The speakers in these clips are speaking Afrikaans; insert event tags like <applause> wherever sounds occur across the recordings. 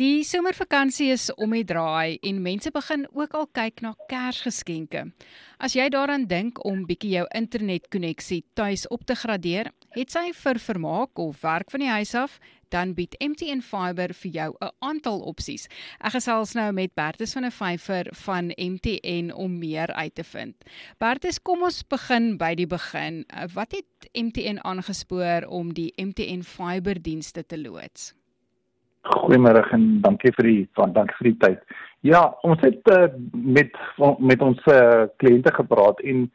Die somervakansie is om die draai en mense begin ook al kyk na Kersgeskenke. As jy daaraan dink om bietjie jou internetkonneksie tuis op te gradeer, het sy vir vermaak of werk van die huis af, dan bied MTN Fiber vir jou 'n aantal opsies. Ek gesels nou met Bertus van 'n Fiver van MTN om meer uit te vind. Bertus, kom ons begin by die begin. Wat het MTN aangespoor om die MTN Fiber dienste te loods? Goeiemôre en dankie vir die van dankie vir die tyd. Ja, ons het uh, met met ons uh, kliënte gepraat en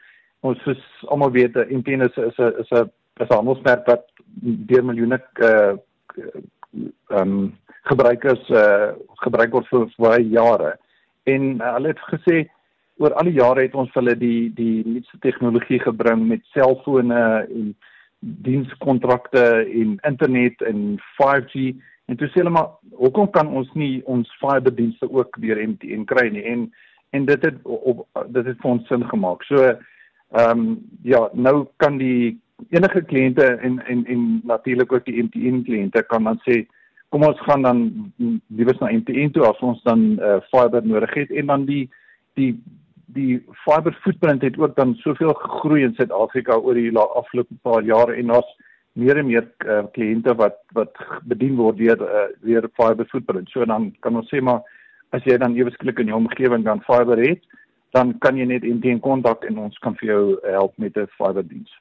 ons is almal weet uh, MTN is is 'n is 'n is 'n handelsmerk wat deur miljoene uh um gebruikers uh gebruik word vir baie jare. En uh, hulle het gesê oor al die jare het ons hulle die die nuutste tegnologie gebring met selfone en dienskontrakte en internet en 5G En toe sê hulle maar hoekom kan ons nie ons fiberdienste ook deur MTN kry nie en en dit het op dit het vir ons sin gemaak. So ehm um, ja, nou kan die enige kliënte en en en natuurlik ook die MTN kliënte kan dan sê kom ons gaan dan liewers na MTN toe as ons dan uh, fiber nodig het en dan die die die fiber footprint het ook dan soveel gegroei in Suid-Afrika oor die afgelope paar jare en ons meer en meer uh, kliënte wat wat bedien word deur uh, deur fiber footprint. So dan kan ons sê maar as jy dan ewesklik in jou omgewing dan fiber het, dan kan jy net intern kontak en ons kan vir jou help met 'n fiber diens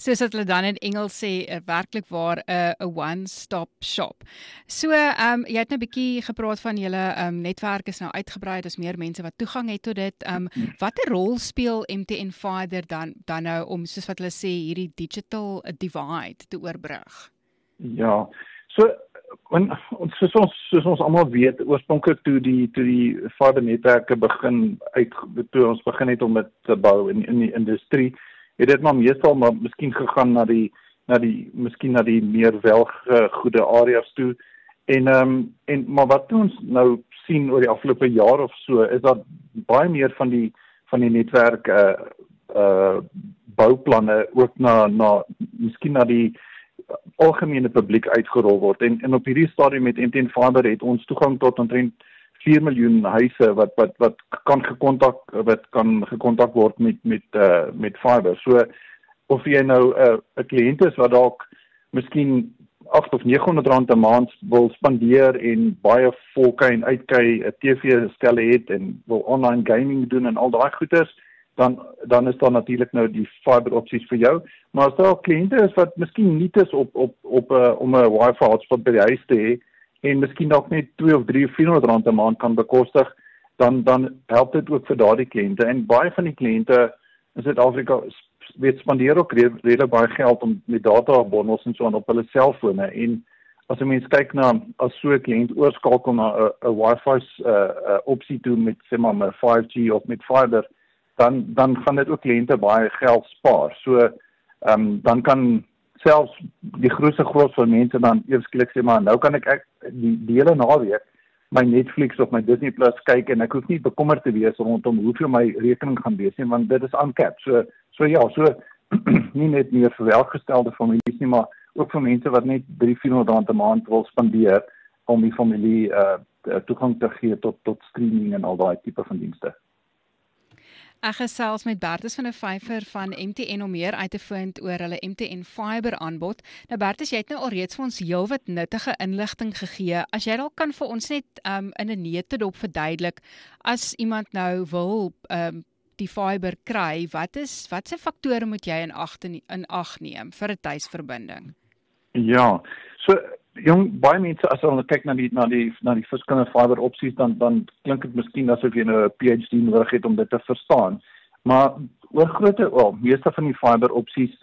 soos wat hulle dan in Engels sê, uh, werklik waar 'n uh, 'n one-stop shop. So, ehm um, jy het nou 'n bietjie gepraat van julle ehm um, netwerk is nou uitgebrei, daar's meer mense wat toegang het tot dit. Ehm um, watter rol speel MTN Fiber dan dan nou om soos wat hulle sê hierdie digital divide te oorbrug? Ja. So en ons soos ons soos ons almal weet oorspronklik toe die toe die fiber netwerke begin uit toe ons begin het om dit te bou in in die industrie het dit maar meestal maar miskien gegaan na die na die miskien na die meer welgoede areas toe. En ehm um, en maar wat ons nou sien oor die afgelope jaar of so is dat baie meer van die van die netwerk uh uh bouplanne ook na na miskien na die algemene publiek uitgerol word. En en op hierdie stadium met MTN Fiber het ons toegang tot omtrent 4 miljoen huise wat wat wat kan gekontak wat kan gekontak word met met uh met fiber. So of jy nou 'n uh, 'n kliënt is wat dalk miskien 8 of 900 rand 'n maand wil spandeer en baie volke en uitkry 'n TV stelle het en wil online gaming doen en al daai goeders dan dan is daar natuurlik nou die fiber opsies vir jou. Maar as daar kliënte is wat miskien nie is op op op 'n uh, om 'n wifi hotspot by die huis te hê en miskien dalk net 2 of 3 of 400 rand 'n maand kan bekostig, dan dan help dit ook vir daardie kliënte. En baie van die kliënte in Suid-Afrika weet spandeer ook redelik baie geld om met data bundels en so aan op hulle selfone en as jy mens kyk na as so 'n kliënt oorskakel na 'n 'n Wi-Fi uh, uh, opsie toe met sê maar 'n 5G of met fiber dan dan gaan dit ook kliënte baie geld spaar. So ehm um, dan kan selfs die grootste gros van mense dan eers klik sê maar nou kan ek, ek die, die hele naweek my Netflix of my Disney Plus kyk en ek hoef nie bekommerd te wees rondom hoeveel my rekening gaan wees nie want dit is uncapped. So so ja, so <clears throat> nie net meer vir welgestelde families nie, maar ook vir mense wat net 300 rand 'n maand wil spandeer om die familie uh toegang te gee tot tot streaming en al daai tipe van dienste. Ek gesels met Bertus van 'n vyfer van MTN om meer uit te vind oor hulle MTN Fiber aanbod. Nou Bertus, jy het nou alreeds vir ons heelwat nuttige inligting gegee. As jy dalk kan vir ons net um, in 'n neutedop verduidelik as iemand nou wil um, die fiber kry, wat is watse faktore moet jy in ag in ag neem vir 'n tuisverbinding? Ja. So jong baie mense as hulle kyk na die na die na die verskillende fiber opsies dan dan klink dit miskien asof jy nou 'n PhD nodig het om dit te verstaan. Maar oor grootte wel, meeste van die fiber opsies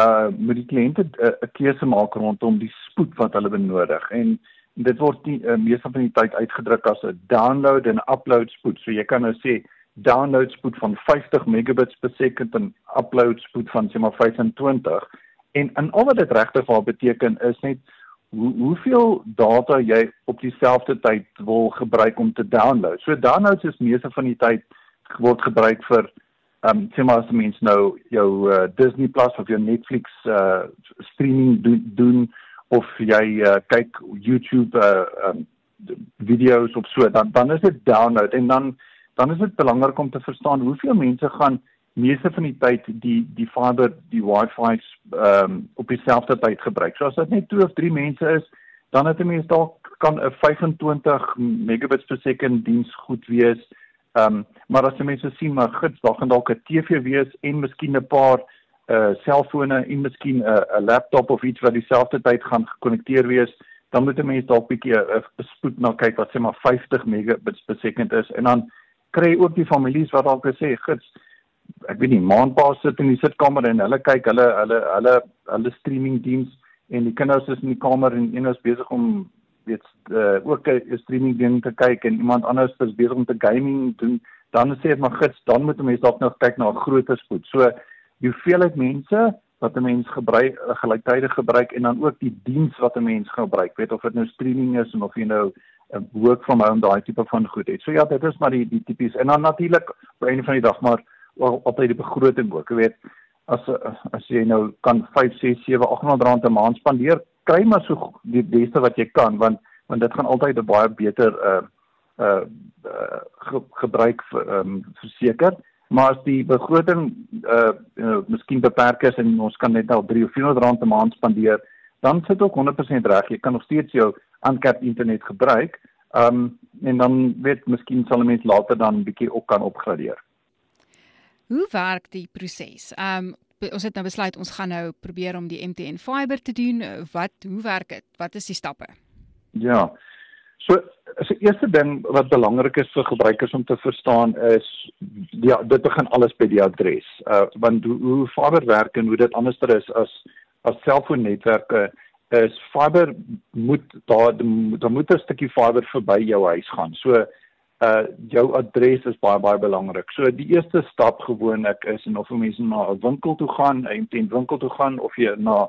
uh moet die kliënte 'n uh, keuse maak rondom die spoed wat hulle benodig en dit word nie uh, meeste van die tyd uitgedruk as 'n download en upload spoed. So jy kan nou sê download spoed van 50 megabits per sekond en upload spoed van sê maar 25 en en al wat dit regtig vir beteken is net hoe hoeveel data jy op dieselfde tyd wil gebruik om te download. So downloads is meeste van die tyd word gebruik vir ehm um, sê maar as mens nou jou uh, Disney Plus of jou Netflix uh streaming do, doen of jy uh, kyk YouTube uh, um, video's of so dan dan is dit download en dan dan is dit belangrik om te verstaan hoeveel mense gaan meeste van die tyd die die fiber die wifi's ehm um, op dieselfde tyd gebruik. So as dit net 2 of 3 mense is, dan het 'n mens dalk kan 'n 25 megabits per sekond diens goed wees. Ehm um, maar as jy mense sien maar gits daar gaan dalk 'n TV wees en miskien 'n paar uh selfone en miskien 'n 'n laptop of iets wat dieselfde tyd gaan gekonnekteer wees, dan moet 'n mens dalk bietjie 'n uh, spoed na kyk wat sê maar 50 megabits per sekond is en dan kry ook die families wat dalk sê gits ek weet nie maandpa sit in die sitkamer en hulle kyk hulle hulle hulle hulle streaming diens en die kinders is in die kamer en een is besig om weet uh, ook 'n streaming ding te kyk en iemand anders is besig om te gaming doen dan sê ek maar gits dan moet 'n mens dalk nog kyk na 'n groter spoed. So die hoeveelheid mense wat 'n mens gebruik gelyktydig gebruik en dan ook die diens wat 'n mens gebruik? Weet of dit nou streaming is of jy nou 'n work from home daai tipe van goed het. So ja dit is maar die die tipies en dan natuurlik op 'n van die dag maar altyd die begroting ook. Jy weet, as as jy nou kan 5, 6, 7, 800 rand 'n maand spandeer, kry maar so die beste wat jy kan want want dit gaan altyd 'n baie beter uh uh, uh ge, gebruik vir um verseker. Maar as die begroting uh know, miskien beperk is en ons kan net al 3 of 400 rand 'n maand spandeer, dan sit ook 100% reg. Jy kan nog steeds jou uncapped internet gebruik. Um en dan weet miskien sal 'n mens later dan bietjie ook kan opgradeer. Hoe werk die proses? Um, ons het nou besluit ons gaan nou probeer om die MTN fiber te doen. Wat hoe werk dit? Wat is die stappe? Ja. So as die eerste ding wat belangrik is vir gebruikers om te verstaan is ja, dit begin alles by die adres. Uh want hoe, hoe fiber werk en hoe dit anderster is as as selfoonnetwerke is fiber moet daar daar moet 'n stukkie fiber verby jou huis gaan. So uh jou adres is baie baie belangrik. So die eerste stap gewoonlik is en of mense na 'n winkel toe gaan, 'n MTN winkel toe gaan of jy na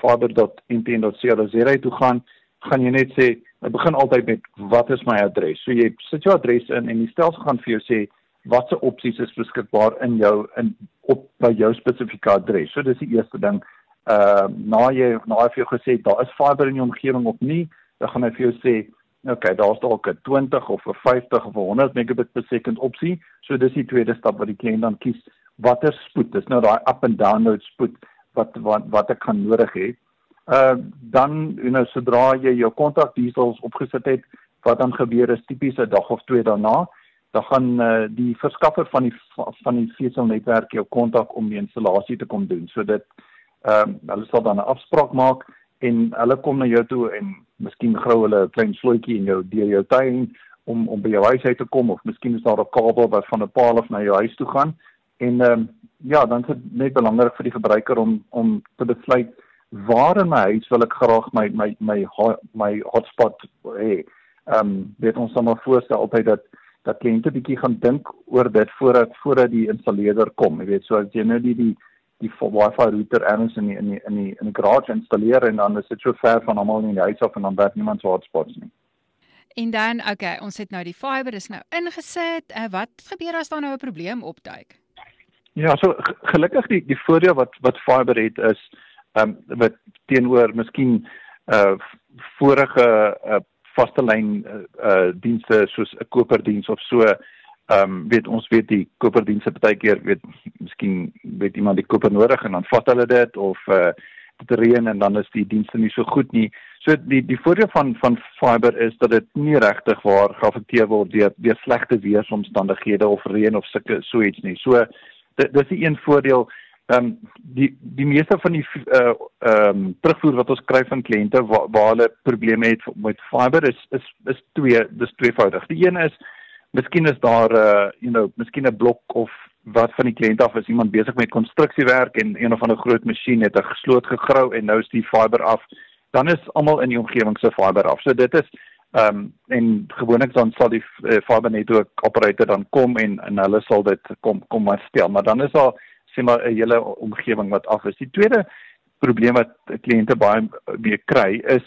father.mtn.co.za toe gaan, gaan jy net sê, ek begin altyd met wat is my adres? So jy sit jou adres in en die stelsel gaan vir jou sê watse opsies is beskikbaar in jou in op by jou spesifieke adres. So dis die eerste ding. Uh na jy na jy vir jou gesê daar is fiber in jou omgewing of nie, dan gaan hy vir jou sê Okay, daar's dalk 'n 20 of 'n 50 of 'n 100 megabit per sekond opsie. So dis die tweede stap wat die kliënt dan kies. Watter spoed? Dis nou daai up and download spoed wat wat wat ek kan nodig hê. Uh dan you know sodra jy jou kontak diesels opgesit het, wat dan gebeur is tipies 'n dag of twee daarna, dan gaan uh, die verskaffer van die van die veselnetwerk jou kontak om die installasie te kom doen. So dit ehm uh, hulle sal dan 'n afspraak maak en hulle kom na jou toe en miskien grou hulle 'n klein slotjie in jou deur jou tuin om om by jou huis uit te kom of miskien is daar 'n kabel wat van 'n paal af na jou huis toe gaan. En ehm um, ja, dan is dit net belangrik vir die gebruiker om om te besluit waar in my huis wil ek graag my my my my hotspot hê. Ehm um, weet ons sommer voorstel altyd dat dat kliënte bietjie gaan dink oor dit voordat voordat die installeerder kom. Jy weet, so as jy nou die die die wifi router ergens in die, in die, in die in die garage installeer en dan is dit so ver van almal in die huis af en dan werk niemand se hotspots nie. En dan, okay, ons het nou die fiber is nou ingesit. Uh, wat gebeur as daar nou 'n probleem opduik? Ja, so gelukkig die die voordeel wat wat fiber het is ehm um, wat teenoor miskien uh vorige uh vaste lyn uh, uh dienste soos 'n koperdiens of so ehm um, weet ons weet die koperdienste baie keer weet miskien weet iemand die koper nodig en dan vat hulle dit of uh dit reën en dan is die dienste nie so goed nie. So die die voordeel van van fiber is dat dit nie regtig waar geaffekteer word deur deur slegte weeromstandighede of reën of sulke so iets nie. So dit dis die een voordeel ehm um, die die meeste van die uh ehm um, terugvoer wat ons kry van kliënte waar, waar hulle probleme het met fiber is is is twee dis tweevoudig. Die een is miskien is daar 'n uh, you know, miskien 'n blok of wat van die kliënt af is iemand besig met konstruksiewerk en een of ander groot masjien het 'n gesloot gegrou en nou is die fiber af. Dan is almal in die omgewing se fiber af. So dit is ehm um, en gewoonlik dan sal die uh, fiber netwerk operator dan kom en en hulle sal dit kom kom herstel. Maar dan is daar sê maar 'n hele omgewing wat af is. Die tweede probleem wat kliënte baie mee kry is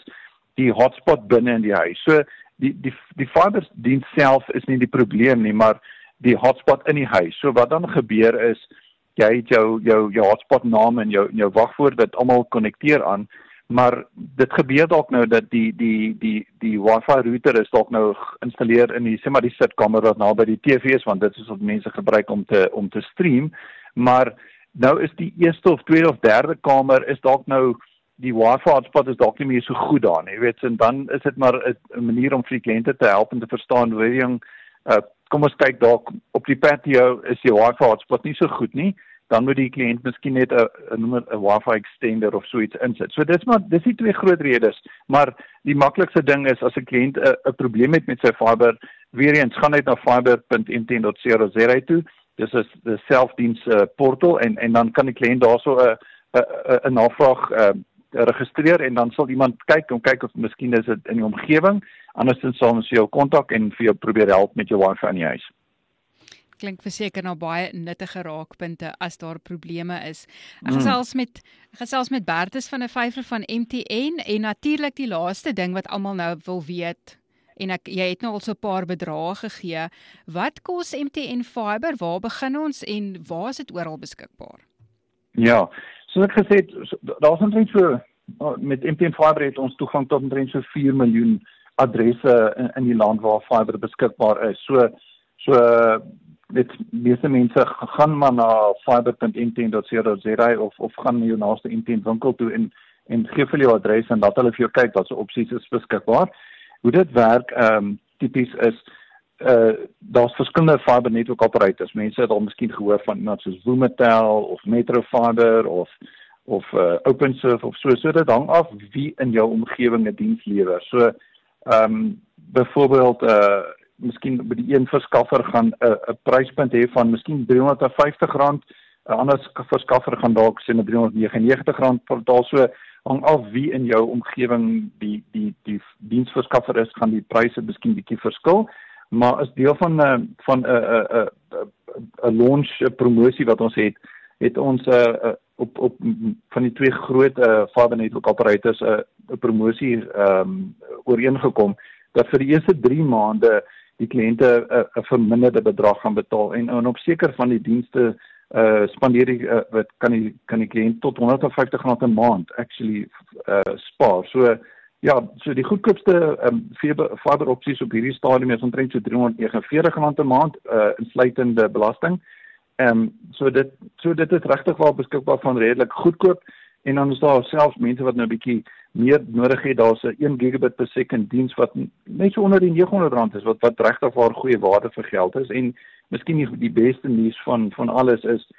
die hotspot binne in die huis. So die die die fiber diens self is nie die probleem nie, maar die hotspot in die huis. So wat dan gebeur is jy het jou jou jou hotspot naam en jou jou wagwoord wat almal konnekteer aan, maar dit gebeur dalk nou dat die die die die Wi-Fi router is dalk nou geïnstalleer in die sê maar die sitkamer wat naby die TV is want dit is wat mense gebruik om te om te stream maar nou is die eerste of tweede of derde kamer is dalk nou die Wi-Fi hotspot is dalk nie meer so goed daar nie. Jy weet, en dan is dit maar 'n manier om vir die kliënte te help en te verstaan hoe jy uh, kom ons kyk dalk op die patio is die Wi-Fi hotspot nie so goed nie. Dan moet die kliënt miskien net 'n noem 'n Wi-Fi extender of so iets insit. So dis maar dis die twee groot redes, maar die maklikste ding is as 'n kliënt 'n probleem het met sy fiber, weer eens gaan net na fiber.mtn.co.za toe. Dis is die selfdiens uh, portal en en dan kan die kliënt daarso 'n 'n 'n navraag uh, registreer en dan sal iemand kyk om kyk of miskien is dit in die omgewing andersins sal ons jou kontak en vir jou probeer help met jou wifi in die huis klink verseker na baie nuttige raakpunte as daar probleme is. Ek mm. gesels met gesels met Bertus van 'n vyfer van MTN en natuurlik die laaste ding wat almal nou wil weet en ek jy het nou al so 'n paar bedrae gegee. Wat kos MTN Fiber? Waar begin ons en waar is dit oral beskikbaar? Ja, soos ek gesê het, daar's omtrent so met MTN Fiber het ons toegang tot omtrent so 4 miljoen adresse in, in die land waar fiber beskikbaar is. So so dit meeste mense gaan maar na fiber.mtn.co.za of of gaan na jou naaste MTN winkel toe en en gee vir jou adres en dat hulle vir jou kyk wat se opsies is beskikbaar. Hoe dit werk ehm um, tipies is uh daar's verskillende fiber netwerk operators. Mense het al miskien gehoor van iemand soos Vumatel of Metro Fiber of of uh OpenServe of so. So dit hang af wie in jou omgewing 'n diens lewer. So ehm um, byvoorbeeld uh miskien by die een verskaffer gaan 'n uh, 'n pryspunt hê van miskien R350, 'n ander verskaffer gaan dalk sê R399 betaal. So hang af wie in jou omgewing die die die diensverskaffer is, gaan die pryse miskien bietjie verskil maar as deel van 'n uh, van 'n uh, 'n uh, 'n uh, 'n launch promosie wat ons het, het ons 'n uh, uh, op op van die twee groot uh, fiber network operators 'n uh, promosie ehm um, ooreengekom dat vir die eerste 3 maande die kliënte 'n uh, 'n verminderde bedrag gaan betaal en, en op seker van die dienste uh spandeer die uh, wat kan die kan die kliënt tot R150 'n maand actually uh spaar. So Ja, so die goedkoopste ehm um, fiber opsies op hierdie stadium is omtrent so R349 'n maand uh insluitende belasting. Ehm um, so dit so dit is regtig wel beskikbaar van redelik goedkoop en dan is daar selfs mense wat nou 'n bietjie meer nodig het. Daar's 'n 1 gigabit per sekond diens wat net so onder die R900 is wat wat regtig waar goeie waarde vir geld is en miskien die, die beste nuus van van alles is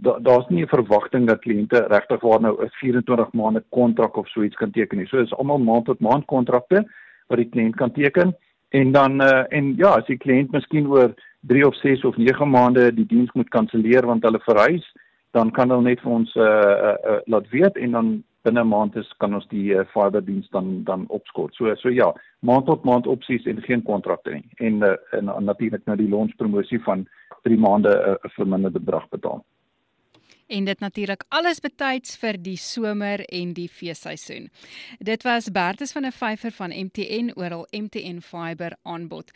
daar's nie 'n verwagting dat kliënte regtig waar nou 'n 24 maande kontrak of so iets kan teken nie. So is almal maand tot maand kontrakte wat die kliënt kan teken en dan uh, en ja, as die kliënt miskien oor 3 of 6 of 9 maande die diens moet kanselleer want hulle verhuis, dan kan hulle net vir ons uh, uh, uh, laat weet en dan binne 'n maand is kan ons die uh, fiber diens dan dan opskort. So so ja, maand tot maand opsies en geen kontrakte nie. En uh, en, natuurlik nou die launch promosie van 3 maande 'n uh, verminderde bedrag betaal en dit natuurlik alles betyds vir die somer en die feesseisoen. Dit was Bertus van 'n vyfer van MTN oral MTN Fiber aanbod.